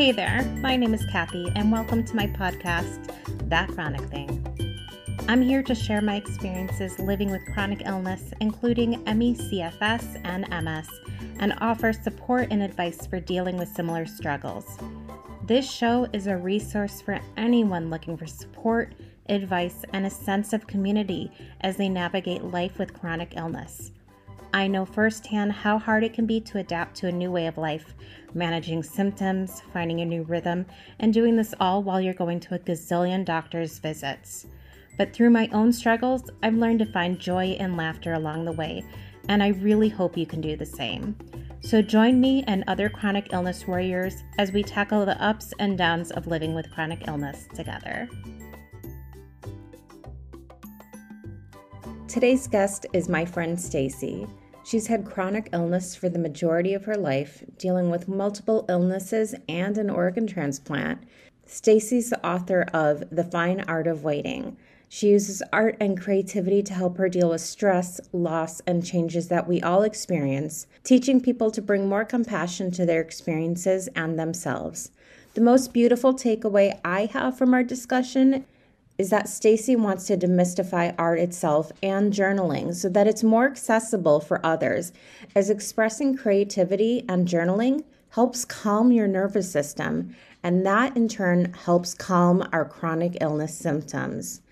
Hey there, my name is Cathy, and welcome to my podcast, That Chronic Thing. I'm here to share my experiences living with chronic illness, including ME, CFS, and MS, and offer support and advice for dealing with similar struggles. This show is a resource for anyone looking for support, advice, and a sense of community as they navigate life with chronic illness. I know firsthand how hard it can be to adapt to a new way of life, managing symptoms, finding a new rhythm, and doing this all while you're going to a gazillion doctor's visits. But through my own struggles, I've learned to find joy and laughter along the way, and I really hope you can do the same. So join me and other chronic illness warriors as we tackle the ups and downs of living with chronic illness together. Today's guest is my friend Stacey. She's had chronic illness for the majority of her life, dealing with multiple illnesses and an organ transplant. Stacey's the author of The Fine Art of Waiting. She uses art and creativity to help her deal with stress, loss, and changes that we all experience, teaching people to bring more compassion to their experiences and themselves. The most beautiful takeaway I have from our discussion is that Stacey wants to demystify art itself and journaling so that it's more accessible for others, as expressing creativity and journaling helps calm your nervous system, and that in turn helps calm our chronic illness symptoms.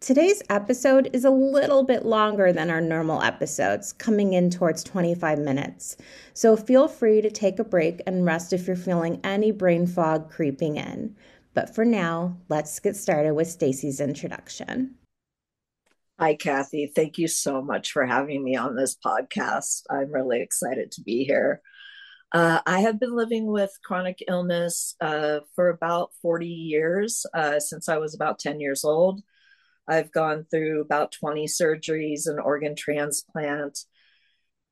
Today's episode is a little bit longer than our normal episodes, coming in towards 25 minutes. So feel free to take a break and rest if you're feeling any brain fog creeping in. But for now, let's get started with Stacey's introduction. Hi, Cathy. Thank you so much for having me on this podcast. I'm really excited to be here. Uh, I have been living with chronic illness uh, for about 40 years, uh, since I was about 10 years old. I've gone through about 20 surgeries, and organ transplant,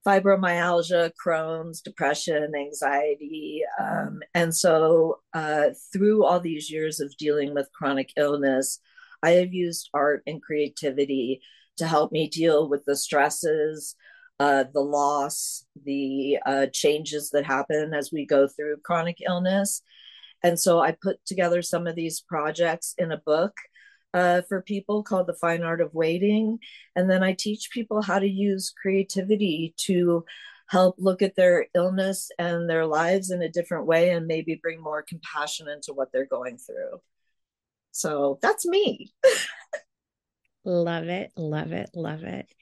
fibromyalgia, Crohn's, depression, anxiety. Um, and so, uh, through all these years of dealing with chronic illness, I have used art and creativity to help me deal with the stresses, uh, the loss, the uh, changes that happen as we go through chronic illness. And so I put together some of these projects in a book uh, for people called The Fine Art of Waiting. And then I teach people how to use creativity to help look at their illness and their lives in a different way and maybe bring more compassion into what they're going through. So that's me. love it, love it, love it.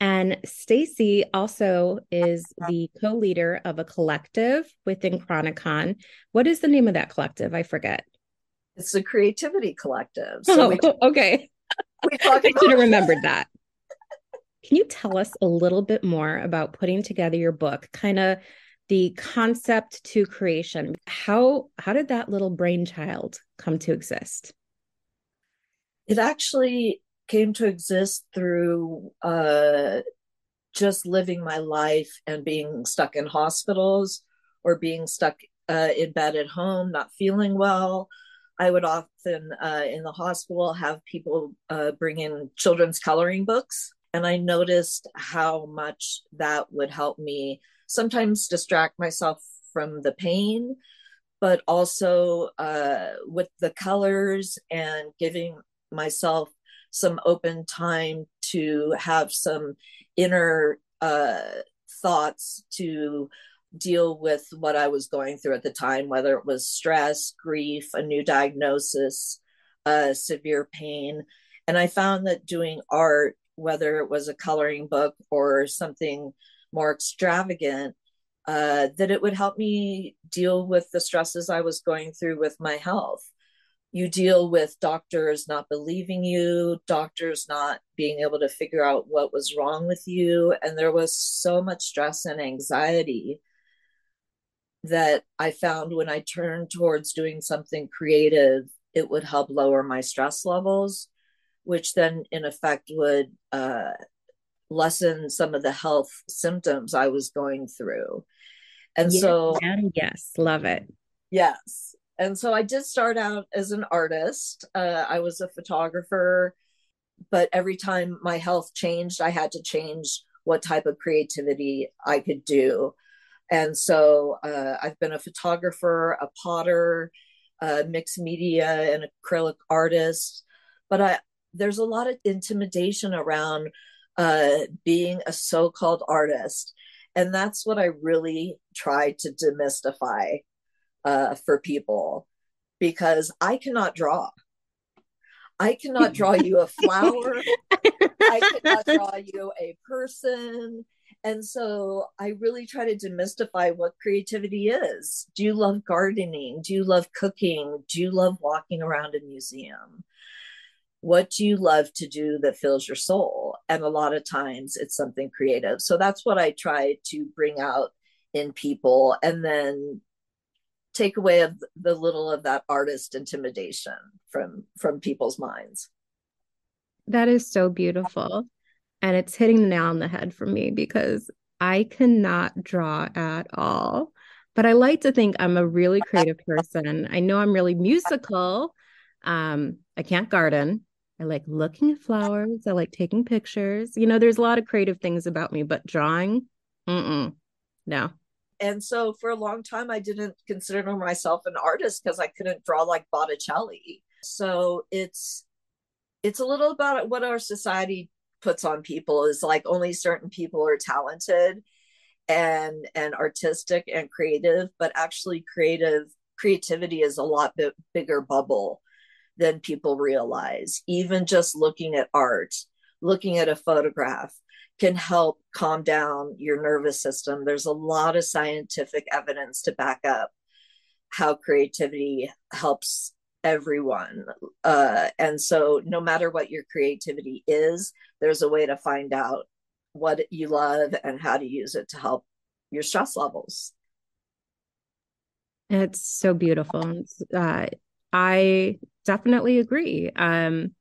And Stacey also is the co-leader of a collective within Chronicon. What is the name of that collective? I forget. It's the Creativity Collective. So oh, we, okay. We I should have remembered that. Can you tell us a little bit more about putting together your book, kind of the concept to creation? How how did that little brainchild come to exist? It actually came to exist through uh, just living my life and being stuck in hospitals or being stuck uh, in bed at home, not feeling well, I would often uh, in the hospital have people uh, bring in children's coloring books. And I noticed how much that would help me sometimes distract myself from the pain, but also uh, with the colors and giving myself some open time to have some inner uh, thoughts to deal with what I was going through at the time, whether it was stress, grief, a new diagnosis, uh, severe pain. And I found that doing art, whether it was a coloring book or something more extravagant, uh, that it would help me deal with the stresses I was going through with my health. You deal with doctors not believing you, doctors not being able to figure out what was wrong with you. And there was so much stress and anxiety that I found when I turned towards doing something creative, it would help lower my stress levels, which then in effect would uh, lessen some of the health symptoms I was going through. And yes, so, and yes, love it. Yes. And so I did start out as an artist. Uh, I was a photographer, but every time my health changed, I had to change what type of creativity I could do. And so uh, I've been a photographer, a potter, a mixed media and acrylic artist, but I there's a lot of intimidation around uh, being a so-called artist, and that's what I really try to demystify uh, for people because I cannot draw. I cannot draw you a flower. I cannot draw you a person. And so I really try to demystify what creativity is. Do you love gardening? Do you love cooking? Do you love walking around a museum? What do you love to do that fills your soul? And a lot of times it's something creative. So that's what I try to bring out in people and then take away of the little of that artist intimidation from from people's minds. That is so beautiful. And it's hitting the nail on the head for me because I cannot draw at all. But I like to think I'm a really creative person. I know I'm really musical. Um, I can't garden. I like looking at flowers. I like taking pictures. You know, there's a lot of creative things about me, but drawing, mm-mm, no. And so for a long time, I didn't consider myself an artist because I couldn't draw like Botticelli. So it's it's a little about what our society puts on people is like only certain people are talented and and artistic and creative but actually creative creativity is a lot bigger bubble than people realize even just looking at art looking at a photograph can help calm down your nervous system there's a lot of scientific evidence to back up how creativity helps everyone. Uh, and so, no matter what your creativity is, there's a way to find out what you love and how to use it to help your stress levels. It's so beautiful. Uh, I definitely agree. Um,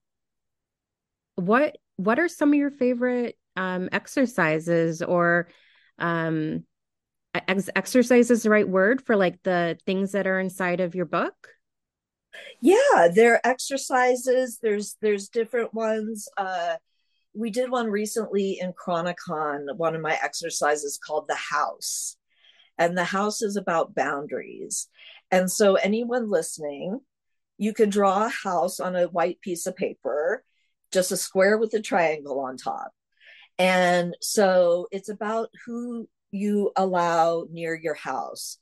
what What are some of your favorite um, exercises or um, ex- exercise is the right word for like the things that are inside of your book? yeah there are exercises there's there's different ones uh we did one recently in chronicon one of my exercises called the house. And the house is about boundaries. And so anyone listening you can draw a house on a white piece of paper just a square with a triangle on top. And so it's about who you allow near your house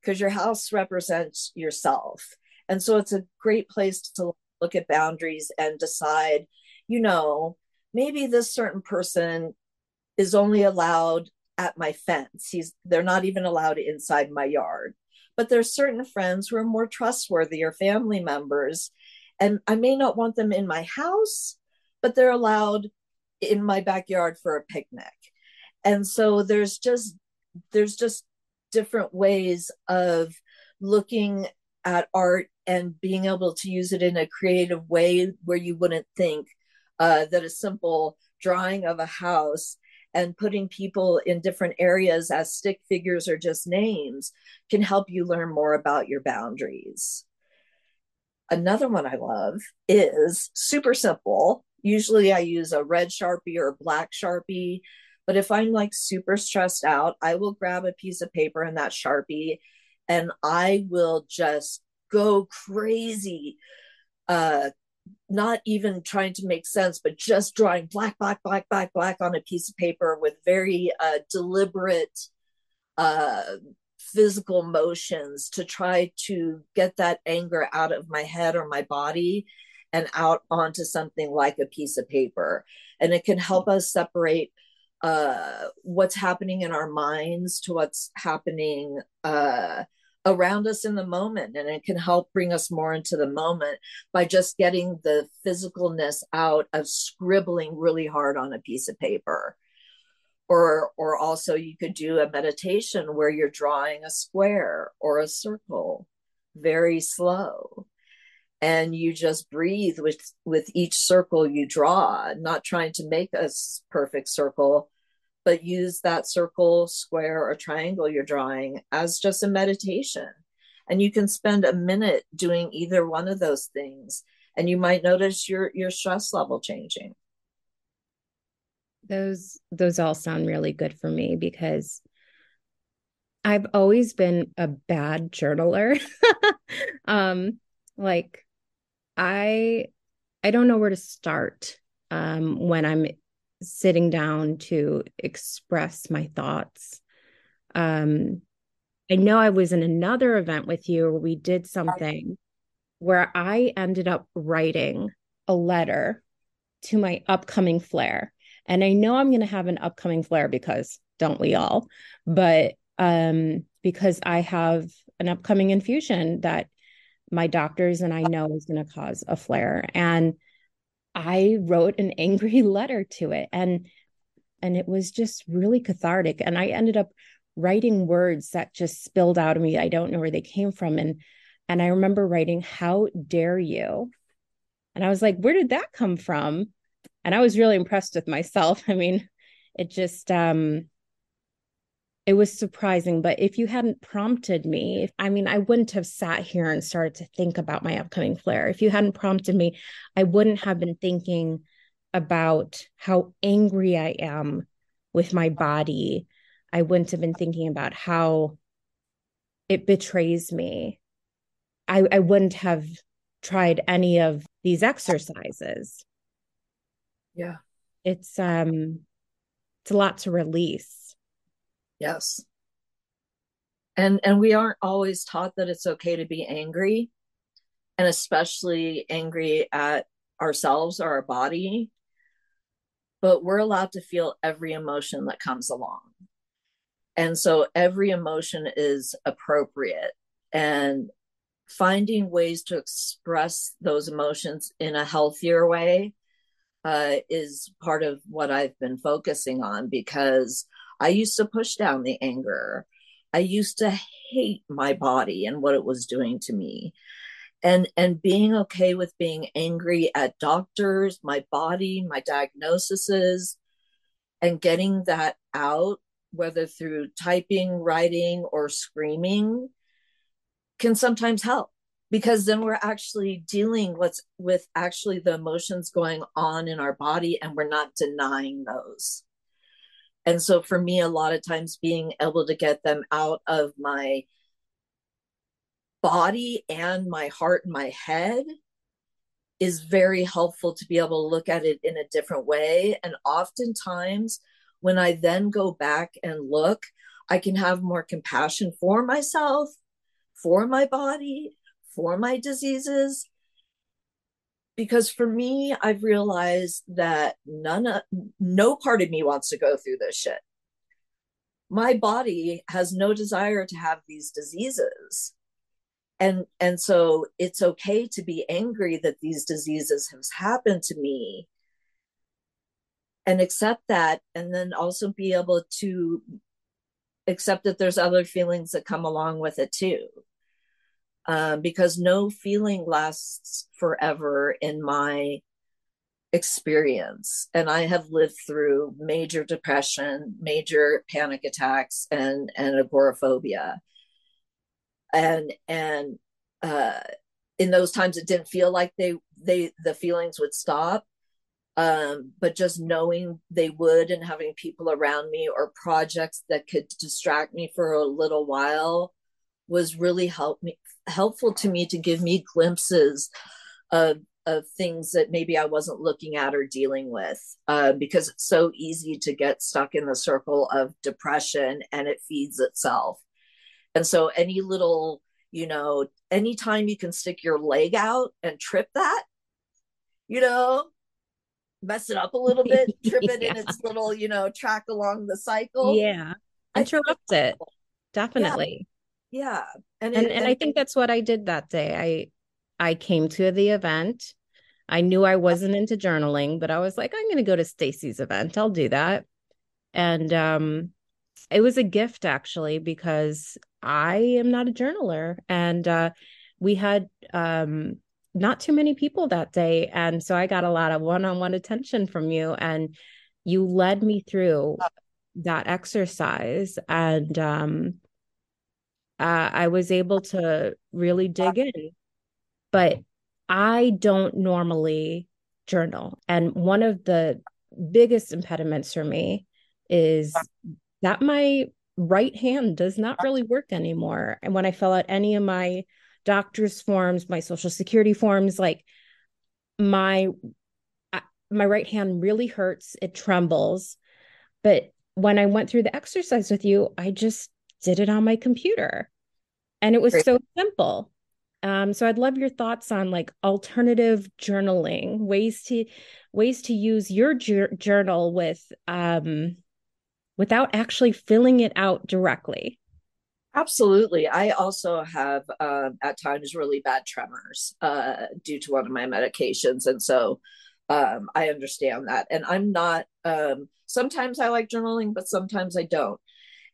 because your house represents yourself. And so it's a great place to look at boundaries and decide, you know, maybe this certain person is only allowed at my fence. He's they're not even allowed inside my yard. But there's certain friends who are more trustworthy or family members and I may not want them in my house, but they're allowed in my backyard for a picnic. And so there's just there's just different ways of looking at art and being able to use it in a creative way where you wouldn't think uh, that a simple drawing of a house and putting people in different areas as stick figures or just names can help you learn more about your boundaries. Another one I love is super simple. Usually I use a red Sharpie or a black Sharpie, but if I'm like super stressed out, I will grab a piece of paper and that Sharpie and I will just go crazy uh not even trying to make sense but just drawing black black black black black on a piece of paper with very uh deliberate uh physical motions to try to get that anger out of my head or my body and out onto something like a piece of paper. And it can help us separate uh what's happening in our minds to what's happening uh around us in the moment and it can help bring us more into the moment by just getting the physicalness out of scribbling really hard on a piece of paper. Or or also you could do a meditation where you're drawing a square or a circle very slow. And you just breathe with with each circle you draw not trying to make a perfect circle but use that circle, square, or triangle you're drawing as just a meditation. And you can spend a minute doing either one of those things, and you might notice your your stress level changing. those those all sound really good for me because I've always been a bad journaler. um like I I don't know where to start um when I'm sitting down to express my thoughts. Um I know I was in another event with you where we did something where I ended up writing a letter to my upcoming flare. And I know I'm going to have an upcoming flare because don't we all? But um, because I have an upcoming infusion that my doctors and I know is going to cause a flare. And I wrote an angry letter to it and and it was just really cathartic. And I ended up writing words that just spilled out of me. I don't know where they came from. And and I remember writing, How dare you? And I was like, Where did that come from? And I was really impressed with myself. I mean, it just, um, it was surprising. But if you hadn't prompted me, I mean, I wouldn't have sat here and started to think about my upcoming flare. If you hadn't prompted me, I wouldn't have been thinking about how angry I am with my body. I wouldn't have been thinking about how it betrays me I, I wouldn't have tried any of these exercises. Yeah. It's um it's a lot to release. Yes. And and we aren't always taught that it's okay to be angry and especially angry at ourselves or our body. But we're allowed to feel every emotion that comes along. And so every emotion is appropriate. And finding ways to express those emotions in a healthier way uh, is part of what I've been focusing on because I used to push down the anger. I used to hate my body and what it was doing to me. And and being okay with being angry at doctors, my body, my diagnoses, and getting that out, whether through typing, writing, or screaming, can sometimes help because then we're actually dealing with with actually the emotions going on in our body and we're not denying those and so for me a lot of times being able to get them out of my body and my heart and my head is very helpful to be able to look at it in a different way and oftentimes when i then go back and look i can have more compassion for myself for my body, for my diseases. Because for me, I've realized that none of, no part of me wants to go through this shit. My body has no desire to have these diseases. And and so it's okay to be angry that these diseases have happened to me and accept that and then also be able to accept that there's other feelings that come along with it too um, because no feeling lasts forever in my experience. And i have lived through major depression major panic attacks and and agoraphobia. And and uh in those times it didn't feel like they they the feelings would stop. Um but just knowing they would and having people around me or projects that could distract me for a little while was really help me helpful to me to give me glimpses of of things that maybe I wasn't looking at or dealing with uh, because it's so easy to get stuck in the circle of depression and it feeds itself. And so, any little, you know, anytime you can stick your leg out and trip that, you know, mess it up a little bit, trip it yeah. in its little, you know, track along the cycle. Yeah. Interrupt it. Definitely yeah and and, and, and i think that's what i did that day. I i came to the event. I knew i wasn't into journaling but i was like i'm going to go to stacey's event. I'll do that. And um it was a gift actually because i am not a journaler. And uh we had um not too many people that day. And so i got a lot of one-on-one attention from you. And you led me through that exercise. And um uh, I was able to really dig in. But I don't normally journal. And one of the biggest impediments for me is that my right hand does not really work anymore. And when I fill out any of my doctor's forms, my social security forms, like my my right hand really hurts, it trembles. But when I went through the exercise with you, I just did it on my computer. And it was Great. so simple. Um, so I'd love your thoughts on like alternative journaling, ways to ways to use your ju- journal with um, without actually filling it out directly. Absolutely. I also have uh, at times really bad tremors uh, due to one of my medications. And so um, I understand that. And I'm not, um, sometimes I like journaling, but sometimes I don't.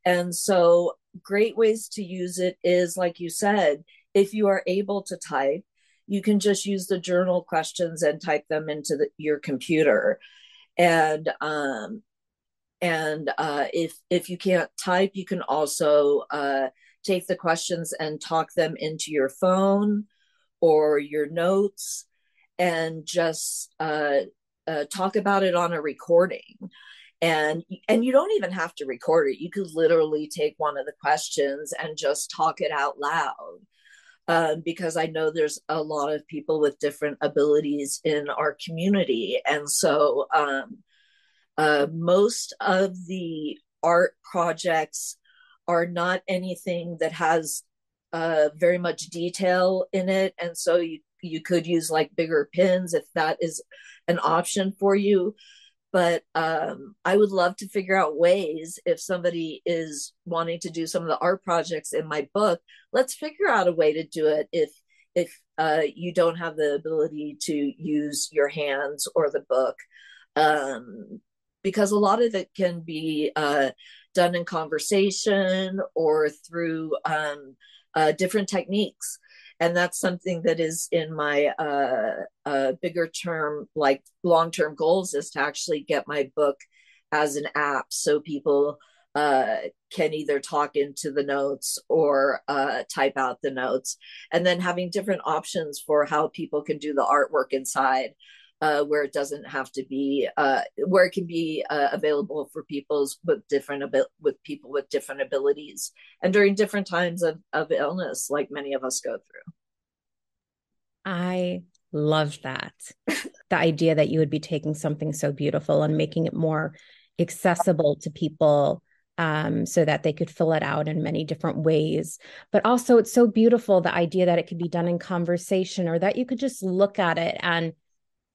And so, great ways to use it is, like you said, if you are able to type, you can just use the journal questions and type them into the, your computer. And um, and uh, if if you can't type you can also uh, take the questions and talk them into your phone or your notes and just uh, uh, talk about it on a recording and and you don't even have to record it. You could literally take one of the questions and just talk it out loud. Um, because i know there's a lot of people with different abilities in our community. And so um, uh, most of the art projects are not anything that has uh, very much detail in it, and so you you could use like bigger pins if that is an option for you. But um, I would love to figure out ways if somebody is wanting to do some of the art projects in my book. Let's figure out a way to do it if if uh, you don't have the ability to use your hands or the book. Um, because a lot of it can be uh, done in conversation or through um, uh, different techniques and that's something that is in my uh, uh, bigger term like long term goals is to actually get my book as an app so people uh, can either talk into the notes or uh, type out the notes. And then having different options for how people can do the artwork inside uh, where it doesn't have to be uh, where it can be uh, available for people's with different with people with different abilities and during different times of, of illness like many of us go through i love that the idea that you would be taking something so beautiful and making it more accessible to people um, so that they could fill it out in many different ways. But also, it's so beautiful the idea that it could be done in conversation or that you could just look at it and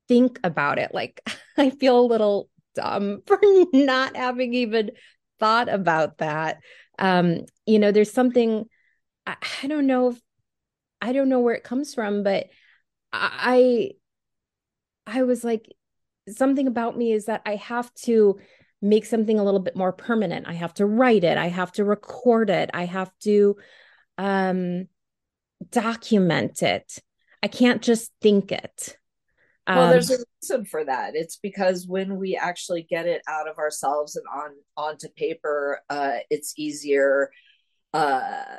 think about it. Like I feel a little dumb for not having even thought about that. Um, you know, there's something I, I don't know if I don't know where it comes from, but I I was like something about me is that I have to make something a little bit more permanent. I have to write it, I have to record it, I have to um document it. I can't just think it. Um, well, there's a reason for that. It's because when we actually get it out of ourselves and on onto paper, uh, it's easier uh,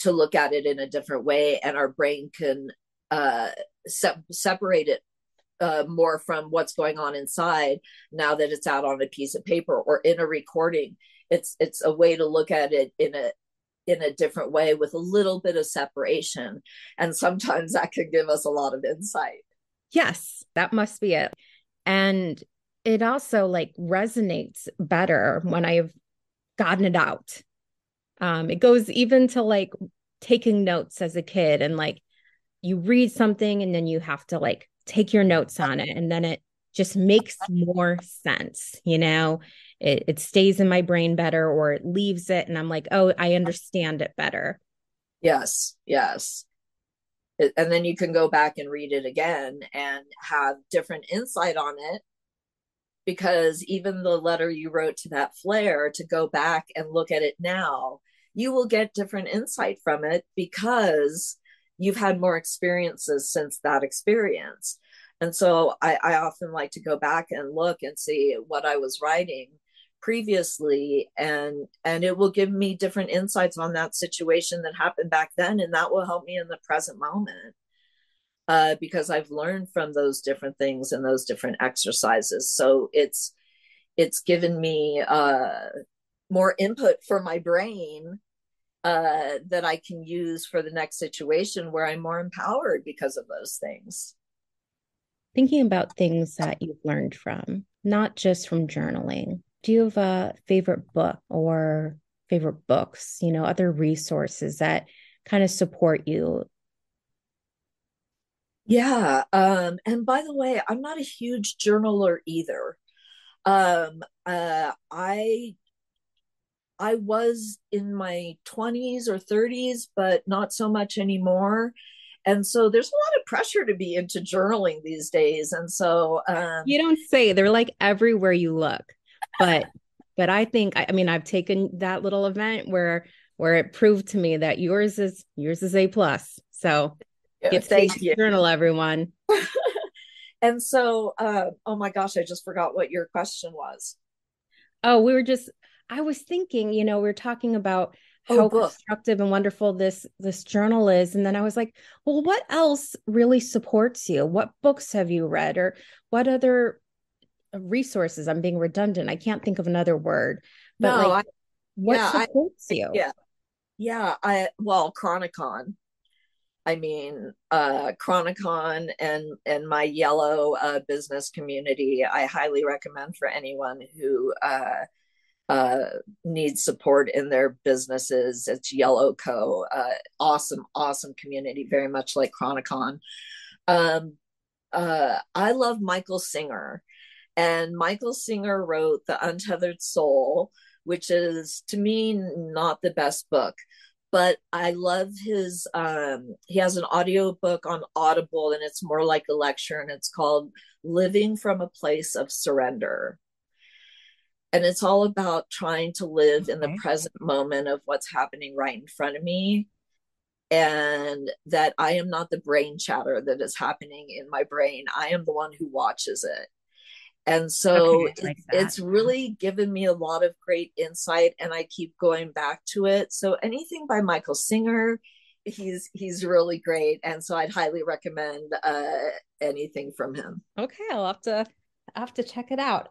to look at it in a different way, and our brain can uh, se- separate it uh, more from what's going on inside now that it's out on a piece of paper or in a recording. It's it's a way to look at it in a in a different way with a little bit of separation, and sometimes that can give us a lot of insight. Yes, that must be it. And it also like resonates better when I've gotten it out. Um, it goes even to like taking notes as a kid and like you read something and then you have to like take your notes on it and then it just makes more sense you know it, it stays in my brain better or it leaves it and i'm like oh i understand it better yes yes and then you can go back and read it again and have different insight on it. Because even the letter you wrote to that flare to go back and look at it now you will get different insight from it because you've had more experiences since that experience. And so I, I often like to go back and look and see what i was writing previously and and it will give me different insights on that situation that happened back then and that will help me in the present moment uh, because I've learned from those different things and those different exercises. So it's it's given me uh, more input for my brain uh, that I can use for the next situation where I'm more empowered because of those things. Thinking about things that you've learned from, not just from journaling, do you have a favorite book or favorite books, you know, other resources that kind of support you? Yeah. Um, and by the way, I'm not a huge journaler either. Um, uh, I I was in my 20s or 30s, but not so much anymore. And so there's a lot of pressure to be into journaling these days. And so um, you don't say they're like everywhere you look, but but I think I, I mean I've taken that little event where where it proved to me that yours is yours is a plus. So yeah, get thank you. journal, everyone. and so, uh, oh my gosh, I just forgot what your question was. Oh, we were just I was thinking, you know, we are talking about oh, how book. constructive and wonderful this this journal is and then I was like, well, what else really supports you? What books have you read or what other resources? I'm being redundant. I can't think of another word. But no, like I, what yeah, supports I, you? Yeah. Yeah, I well, Chronicon. I mean, uh, Chronicon and and my yellow uh, business community. I highly recommend for anyone who uh, uh, need support in their businesses. It's Yellow Co. Uh, awesome, awesome community, very much like Chronicon. Um, uh, I love Michael Singer, and Michael Singer wrote The Untethered Soul, which is to me not the best book. But I love his. Um, he has an audio book on Audible, and it's more like a lecture, and it's called "Living from a Place of Surrender." and it's all about trying to live in the present moment of what's happening right in front of me and that i am not the brain chatter that is happening in my brain i am the one who watches it and so okay, like it's really given me a lot of great insight and i keep going back to it. So anything by michael singer he's he's really great and so i'd highly recommend uh anything from him. Okay i'll have to I have to check it out.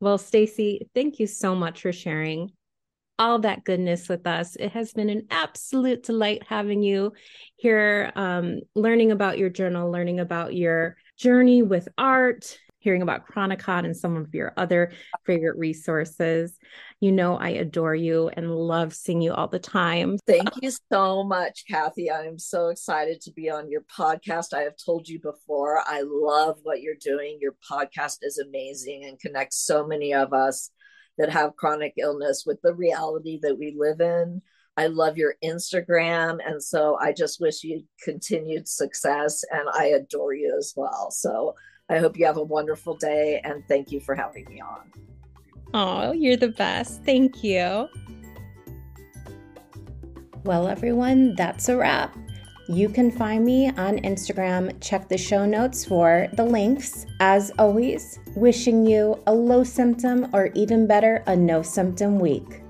Well, Stacey, thank you so much for sharing all that goodness with us. It has been an absolute delight having you here, um, learning about your journal, learning about your journey with art, hearing about Chronicon and some of your other favorite resources. You know, I adore you and love seeing you all the time. Thank you so much, Cathy. I'm so excited to be on your podcast. I have told you before, I love what you're doing. Your podcast is amazing and connects so many of us that have chronic illness with the reality that we live in. I love your Instagram. And so I just wish you continued success and I adore you as well. So I hope you have a wonderful day and thank you for having me on. Oh, you're the best. Thank you. Well, everyone, that's a wrap. You can find me on Instagram. Check the show notes for the links. As always, wishing you a low symptom or even better, a no symptom week.